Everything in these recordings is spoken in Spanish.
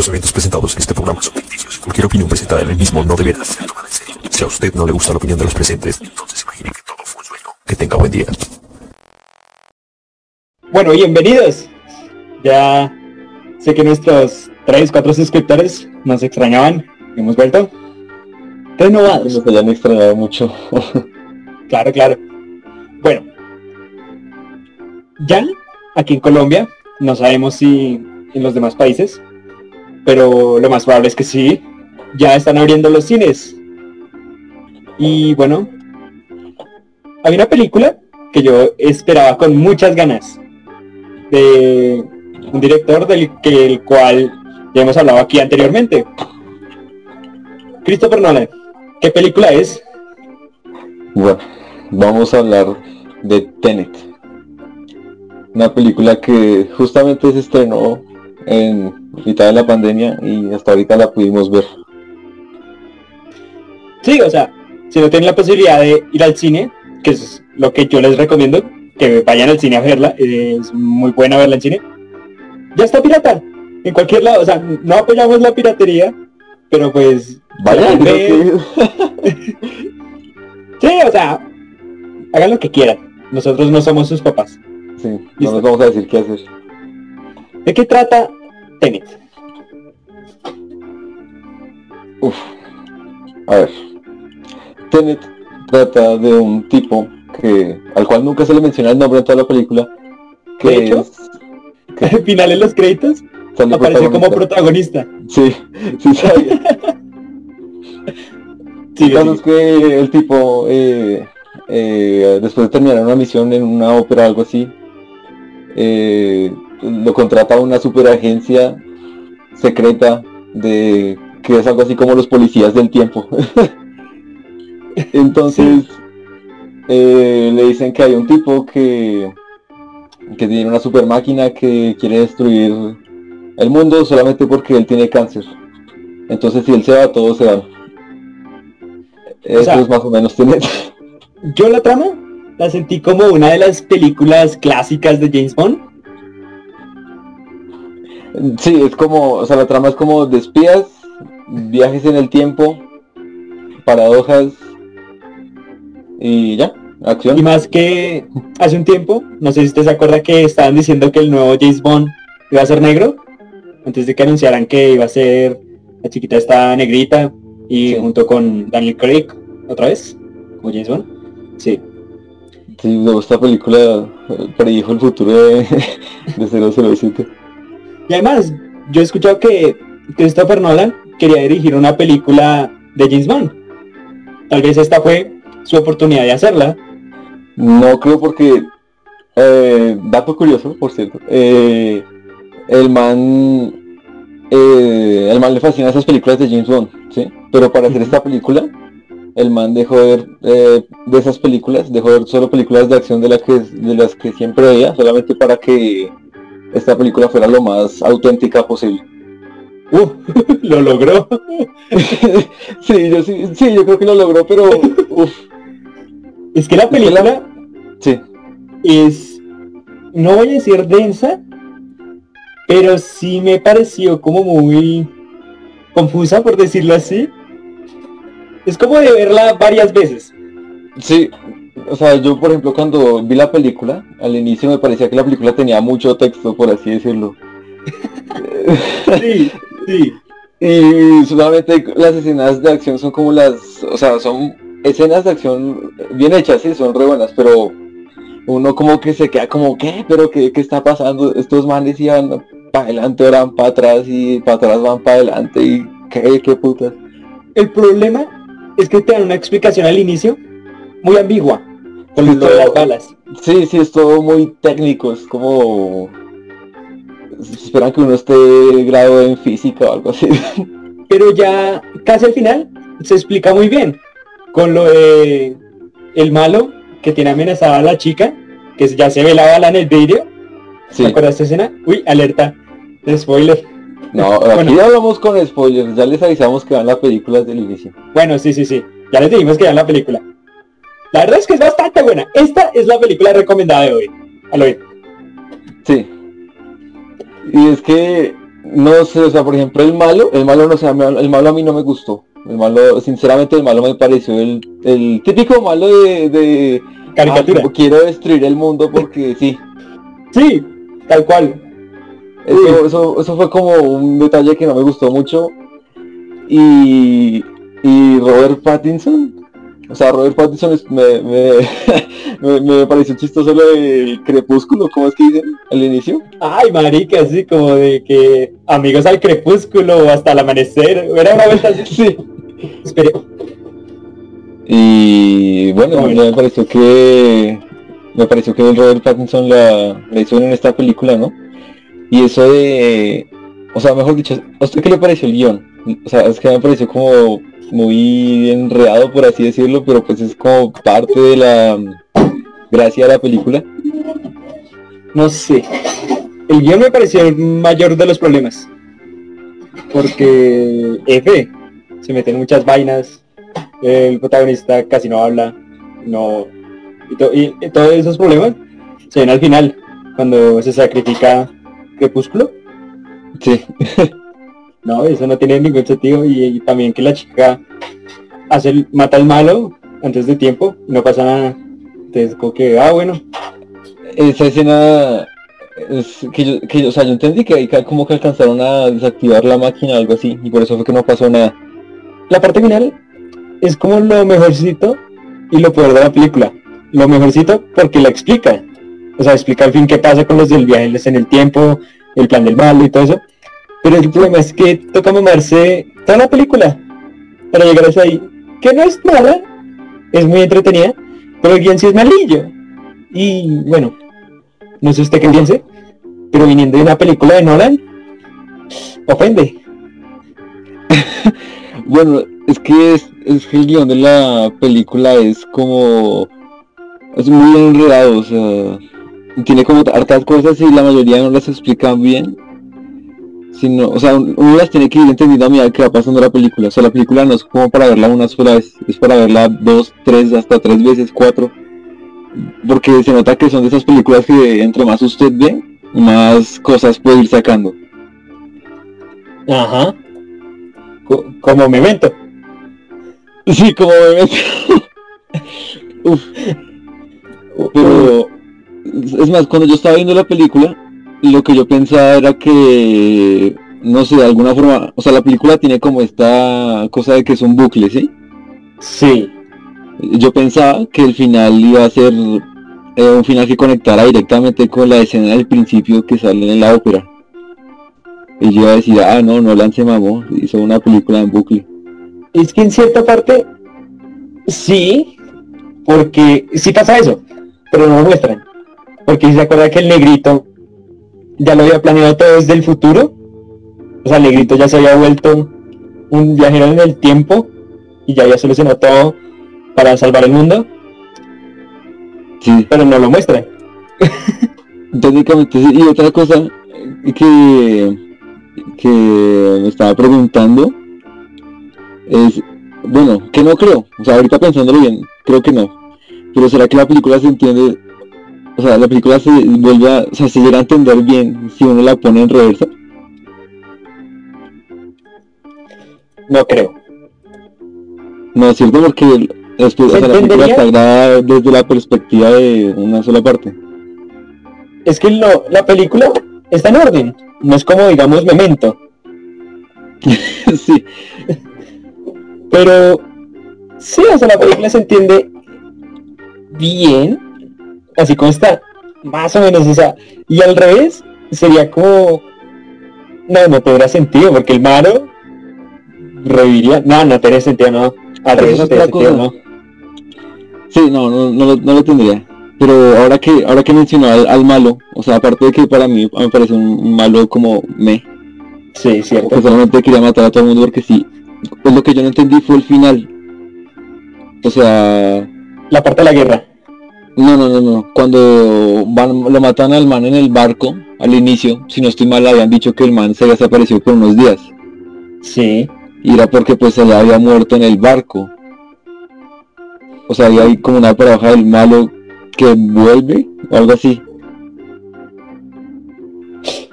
Los eventos presentados en este programa son ficticios. Cualquier opinión presentada en el mismo no deberá ser tomada en serio. Si a usted no le gusta la opinión de los presentes, entonces imagine que todo fue un sueño. Que tenga buen día. Bueno, bienvenidos. Ya sé que nuestros 3, 4 suscriptores nos extrañaban. Hemos vuelto renovados. Nos hayan extrañado mucho. Claro, claro. Bueno, ya aquí en Colombia, no sabemos si en los demás países, pero lo más probable es que sí, ya están abriendo los cines. Y bueno, hay una película que yo esperaba con muchas ganas de un director del que el cual ya hemos hablado aquí anteriormente. Christopher Nolan. ¿Qué película es? Bueno, vamos a hablar de Tenet. Una película que justamente se estrenó en mitad de la pandemia y hasta ahorita la pudimos ver. Sí, o sea, si no tienen la posibilidad de ir al cine, que es lo que yo les recomiendo, que vayan al cine a verla, es muy buena verla en cine. Ya está pirata, en cualquier lado, o sea, no apoyamos la piratería, pero pues... Vaya, ya creo ve- Sí, o sea, hagan lo que quieran. Nosotros no somos sus papás. sí, no Listo. nos vamos a decir qué hacer. ¿De qué trata Tenet? Uf. A ver. Tenet trata de un tipo que al cual nunca se le menciona el nombre en toda la película. Que De hecho, es- Al final en los créditos sale aparece como protagonista. Sí, sí sabía. Sí, que el tipo, eh, eh, después de terminar una misión en una ópera o algo así, eh, lo contrata una superagencia secreta de que es algo así como los policías del tiempo. Entonces eh, le dicen que hay un tipo que, que tiene una super máquina que quiere destruir el mundo solamente porque él tiene cáncer. Entonces si él se va, todos se van. Eso sea- es más o menos Tenet. Yo la trama la sentí como una de las películas clásicas de James Bond. Sí, es como, o sea, la trama es como de espías, viajes en el tiempo, paradojas y ya, acción. Y más que hace un tiempo, no sé si usted se acuerda que estaban diciendo que el nuevo James Bond iba a ser negro, antes de que anunciaran que iba a ser la chiquita esta negrita y Sí. junto con Daniel Craig otra vez, como James Bond. Sí. Sí, esta película eh, predijo el futuro de, de 007. Y además, yo he escuchado que Christopher Nolan quería dirigir una película de James Bond. Tal vez esta fue su oportunidad de hacerla. No creo porque, eh, dato curioso, por cierto, eh, el man, eh, el man le fascina esas películas de James Bond, ¿sí? Pero para hacer esta película, el man dejó de ver de esas películas, dejó de ver solo películas de acción de que de las que siempre veía, solamente para que esta película fuera lo más auténtica posible. Uh, lo logró. sí, yo sí, sí, yo creo que lo logró, pero uf, Es que la que la- película sí, es, no voy a decir densa, pero sí me pareció como muy confusa, por decirlo así. Es como de verla varias veces. Sí, o sea, yo por ejemplo cuando vi la película, al inicio me parecía que la película tenía mucho texto, por así decirlo. Sí, sí. y solamente las escenas de acción son como las, o sea, son escenas de acción bien hechas, sí, son re buenas, pero uno como que se queda como, ¿qué? ¿Pero qué, qué está pasando? Estos manes iban para adelante, ahora van para atrás y para atrás van para adelante y qué, qué putas. El problema es que te dan una explicación al inicio muy ambigua con Sí, lo de las balas. Sí, sí, es todo muy técnico, es como... Esperan que uno esté grado en física o algo así. Pero ya casi al final se explica muy bien con lo de el malo que tiene amenazada a la chica, que ya se ve la bala en el vidrio. Sí. ¿Te acuerdas de esa escena? Uy, alerta de spoiler. No, aquí Bueno. hablamos con spoilers, ya les avisamos que van las películas del inicio. Bueno, sí, sí, sí. Ya les dijimos que vean la película. La verdad es que es bastante buena. Esta es la película recomendada de hoy. A lo bien. Sí. Y es que no sé, o sea, por ejemplo, el malo, el malo no sé, el malo a mí no me gustó. El malo, sinceramente, el malo me pareció el, el típico malo de, de Caricatura. "Ah, quiero destruir el mundo porque sí. Sí, tal cual. Eso, eso, eso fue como un detalle que no me gustó mucho. Y, y Robert Pattinson, o sea, Robert Pattinson es- me, me, me, me pareció chistoso lo del crepúsculo, ¿cómo es que dicen al inicio? Ay, marica, así como de que amigos al crepúsculo o hasta el amanecer. Era una vuelta así. Sí. Y bueno, Bueno. me pareció que me pareció que el Robert Pattinson la, la hizo en esta película, ¿no? Y eso de, o sea, mejor dicho, ¿a usted qué le pareció el guion? O sea, es que me pareció como muy enredado, por así decirlo, pero pues es como parte de la gracia de la película. No sé. El guion me pareció el mayor de los problemas. Porque F se meten muchas vainas. El protagonista casi no habla. No. Y, to- y- y todos esos problemas se ven al final. Cuando se sacrifica Crepúsculo. Sí, No, eso no tiene ningún sentido. Y, también que la chica hace el- mata al malo antes de tiempo. No pasa nada. Entonces como que, ah bueno. esa escena es que que o sea, yo entendí que ahí como que alcanzaron a desactivar la máquina o algo así, y por eso fue que no pasó nada. la parte final es como lo mejorcito y lo peor de la película. Lo mejorcito porque la explica. O sea, explica al fin qué pasa con los del viaje en el tiempo, el plan del malo y todo eso. Pero el problema es que toca mamarse toda la película para llegar hasta ahí. Que no es mala, es muy entretenida, pero el guion sí es malillo. Y bueno, no sé usted qué piense, pero viniendo de una película de Nolan, ofende. Bueno, es que es, es que el guion de la película es como es muy enredado, o sea, tiene como hartas cosas y la mayoría no las explican bien. Sino, o sea, un- uno las tiene que ir entendiendo a medida que va pasando la película. O sea, la película no es como para verla una sola vez, es para verla dos, tres, hasta tres veces, cuatro. Porque se nota que son de esas películas que entre más usted ve, más cosas puede ir sacando. Ajá. Co- como memento. Sí, como bebé. Uf. Pero es más, cuando yo estaba viendo la película, lo que yo pensaba era que, no sé, de alguna forma, o sea, la película tiene como esta cosa de que es un bucle, ¿sí? Sí. Yo pensaba que el final iba a ser eh, un final que conectara directamente con la escena del principio que sale en la ópera. Y yo iba a decir, ah, no, no se mamó, hizo una película en bucle. Es que en cierta parte sí, porque sí pasa eso, pero no lo muestran. Porque si se acuerda que el negrito ya lo había planeado todo desde el futuro. O sea, negrito ya se había vuelto un viajero en el tiempo y ya había solucionado todo para salvar el mundo, Sí. pero no lo muestran. Técnicamente sí. Y otra cosa que, que me estaba preguntando es, bueno, que no creo, o sea, ahorita pensándolo bien, creo que no. Pero será que la película se entiende, o sea, la película se vuelve a, o sea, se llega a entender bien si uno la pone en reversa. No creo. No es cierto porque el- después, o ¿Se sea, la película está grabada desde la perspectiva de una sola parte. Es que lo- la película está en orden. No es como, digamos, Memento. sí, Pero sí, o sea, la película se entiende bien, así como está, más o menos, o sea, y al revés sería como, no, no tendría sentido, porque el malo reviviría, no, no tendría sentido, no, al revés no tendría sentido, no. Sí, no, no, no, lo, no lo tendría. Pero ahora que ahora que mencionó al, al malo, o sea, aparte de que para mí me parece un malo como me, Sí, cierto. que solamente quería matar a todo el mundo porque sí. Pues lo que yo no entendí fue el final. O sea, La parte de la guerra. No, no, no, no. Cuando van, lo matan al man en el barco, al inicio, si no estoy mal, habían dicho que el man se desapareció por unos días. Sí. Y era porque pues se le había muerto en el barco. O sea, había ahí como una paradoja del malo que vuelve o algo así.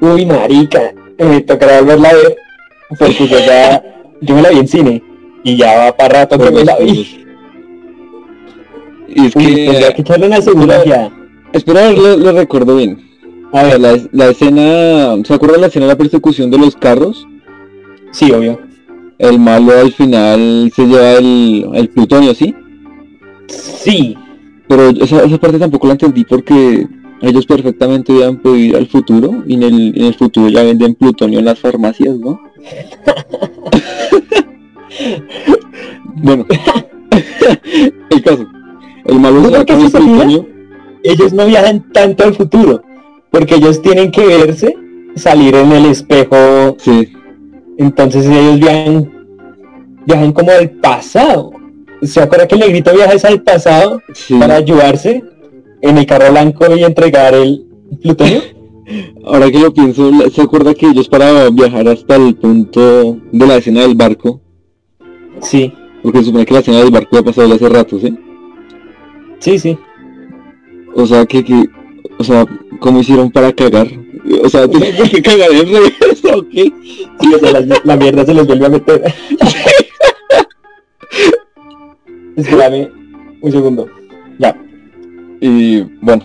Uy, marica. me tocará volverla a ver, porque yo ya, yo me la vi en cine, y ya va para rato que me la vi. Es Uy, que, tendría que echarle una segunda ya. espera, lo, lo recuerdo bien. A ver, la, la escena, ¿se acuerdan la escena de la persecución de los carros? sí, obvio. El malo al final se lleva el, el plutonio, ¿sí? Sí, Pero esa, esa parte tampoco la entendí porque ellos perfectamente habían podido ir al futuro y en el, en el futuro ya venden plutonio en las farmacias, ¿no? bueno, el caso. El malo ¿No saca creo que el sí sabía? plutonio. ellos no viajan tanto al futuro, porque ellos tienen que verse, salir en el espejo, Sí, entonces ellos viajan, viajan como al pasado. ¿Se acuerda que el negrito viaja es al pasado sí. para ayudarse en el carro blanco y entregar el plutonio? Ahora que lo pienso, ¿se acuerda que ellos para viajar hasta el punto de la escena del barco? Sí, Porque supone que la escena del barco ha pasado hace rato, ¿sí? Sí, sí. O sea, que, que, o sea, ¿cómo hicieron para cagar? O sea, ¿tienen que cagar en reversa o qué? Sí, o sea, la, la mierda se les vuelve a meter. Espérame un segundo. Ya. Y bueno,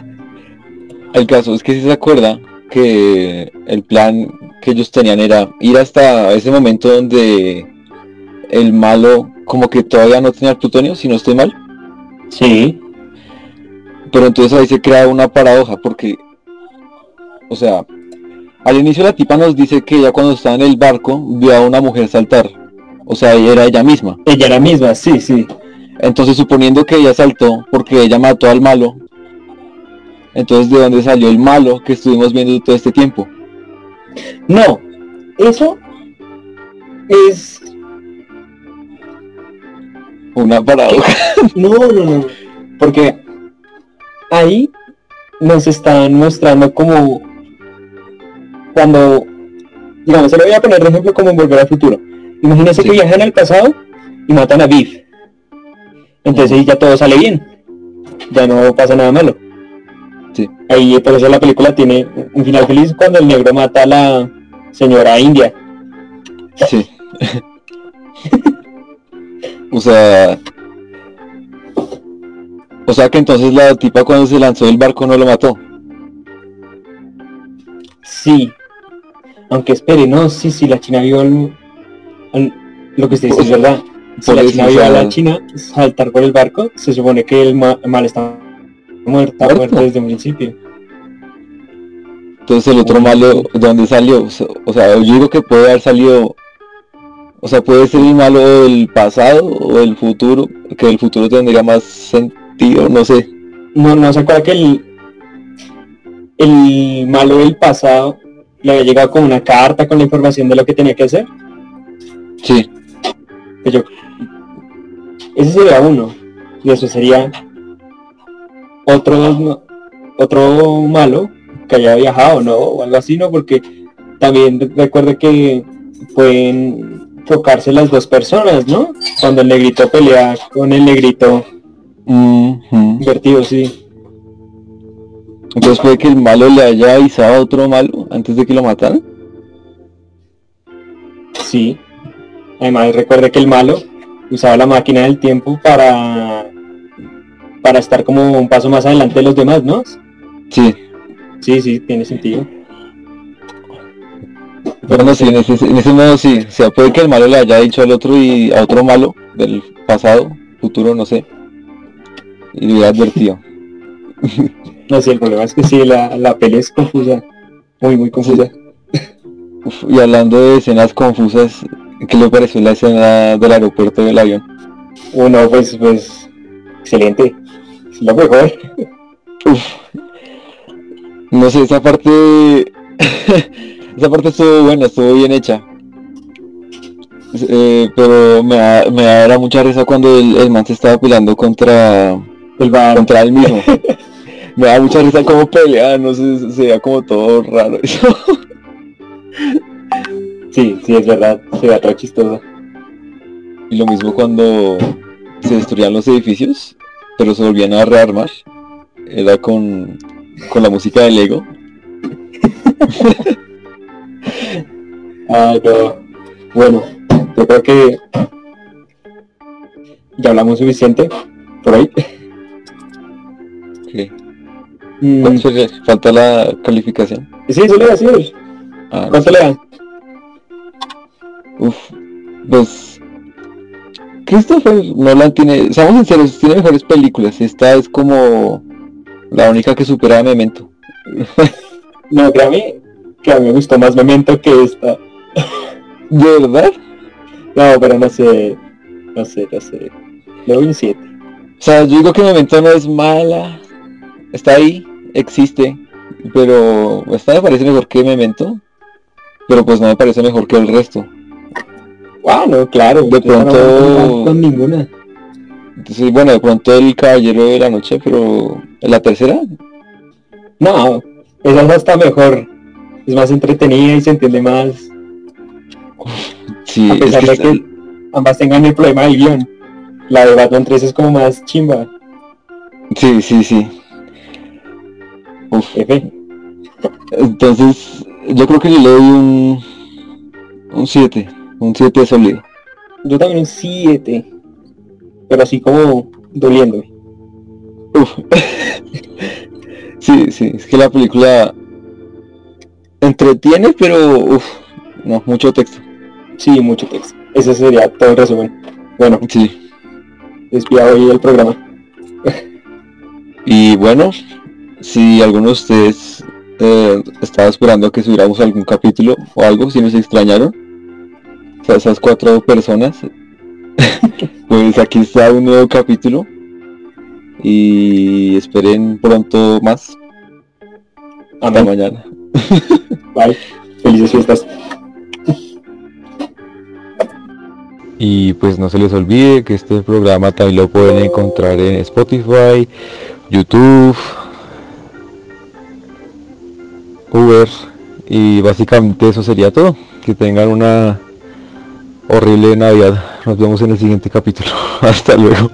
el caso es que si se acuerda que el plan que ellos tenían era ir hasta ese momento donde el malo como que todavía no tenía el plutonio, si no estoy mal. Sí. Pero entonces ahí se crea una paradoja porque, o sea, al inicio la tipa nos dice que ella cuando estaba en el barco vio a una mujer saltar. O sea, era ella misma. Ella la misma, sí, sí. Entonces suponiendo que ella saltó porque ella mató al malo, entonces ¿de dónde salió el malo que estuvimos viendo todo este tiempo? No, eso es... Una paradoja. No, no, no. Porque ahí nos están mostrando como cuando, digamos, se lo voy a poner de ejemplo como en Volver al Futuro. Imagínense Sí. que viajan al pasado y matan a Biff. Entonces ya todo sale bien. Ya no pasa nada malo. Sí. Ahí por eso la película tiene un final feliz cuando el negro mata a la señora India. Sí. o sea... O sea que entonces la tipa cuando se lanzó del barco no lo mató. Sí. Aunque espere, no, sí, sí, la China vio al- al- lo que usted dice es verdad. Si la China vio a la China saltar por el barco, se supone que el ma- mal está muerta, Muerto. desde un principio. Entonces el otro malo, ¿de dónde salió? O sea, yo digo que puede haber salido... O sea, puede ser el malo del pasado o del futuro, que el futuro tendría más sentido, no sé. No, no se acuerda que el, el malo del pasado le había llegado con una carta con la información de lo que tenía que hacer. Sí, yo, ese sería uno. Y eso sería otro, otro malo que haya viajado, ¿no? O algo así, ¿no? Porque también re- recuerde que pueden chocarse las dos personas, ¿no? Cuando el negrito pelea con el negrito Ujú. invertido, sí. Entonces puede que el malo le haya avisado a otro malo antes de que lo mataran. Sí. Además recuerde que el malo usaba la máquina del tiempo para para estar como un paso más adelante de los demás, ¿no? Sí, Sí, sí, tiene sentido. Pero no sé, en ese, en ese modo sí. O sea, puede que el malo le haya dicho al otro y a otro malo del pasado, futuro, no sé. Y le hubiera advertido. No sé, el problema es que sí, la, la peli es confusa. Muy, muy confusa. Uf, y hablando de escenas confusas, ¿qué le pareció la escena del aeropuerto del avión? Uno, pues, pues, excelente. Es lo mejor. Uf. No sé, esa parte... esa parte estuvo buena, estuvo bien hecha. Eh, pero me da, me da mucha risa cuando el, el man se estaba peleando contra, El bar. contra él mismo. me da mucha risa como pelea, no sé, se veía como todo raro. Sí, sí, es verdad. Se ve todo chistoso. y lo mismo cuando se destruían los edificios, pero se volvían a rearmar. Era con, con la música de Lego. Ay, no. Bueno, yo creo que ya hablamos suficiente por. Ok. Mm. Falta la calificación. sí, eso le decir. Ah, ¿Cuánto le dan? Uf, pues Christopher Nolan tiene, seamos sinceros, tiene mejores películas. Esta es como la única que supera a Memento. No, créame que a mí me gustó más Memento que esta. ¿De verdad? No, pero no sé. No sé, no sé. Le doy un 7. O sea, yo digo que Memento no es mala. Está ahí, existe. Pero esta me parece mejor que Memento. Pero pues no me parece mejor que el resto. Ah, no, claro. De no pronto- va con ninguna. Sí, bueno, de pronto el Caballero de la Noche, pero la tercera, No, esa está mejor. Es más entretenida y se entiende más. sí, A es pesar que de está- que ambas tengan el problema del guion. La de Batman 3 es como más chimba. sí, sí, sí. Uf, F. entonces yo creo que le doy un un 7, un 7 sólido. Yo también un 7. Pero así como doliéndome. Uf. sí, sí, es que la película entretiene, pero uf, no, mucho texto. Sí, mucho texto. Ese sería todo el resumen. Bueno, Sí. despida hoy el programa. Y bueno, si alguno de ustedes eh, estaba esperando a que subiéramos algún capítulo o algo, si nos extrañaron, o sea, esas cuatro personas, pues aquí está un nuevo capítulo y esperen pronto más. Hasta mañana. Bye. Felices fiestas. Y pues no se les olvide que este programa también lo pueden encontrar en Spotify, YouTube, Uber y básicamente eso sería todo. Que tengan una horrible Navidad. Nos vemos en el siguiente capítulo. Hasta luego.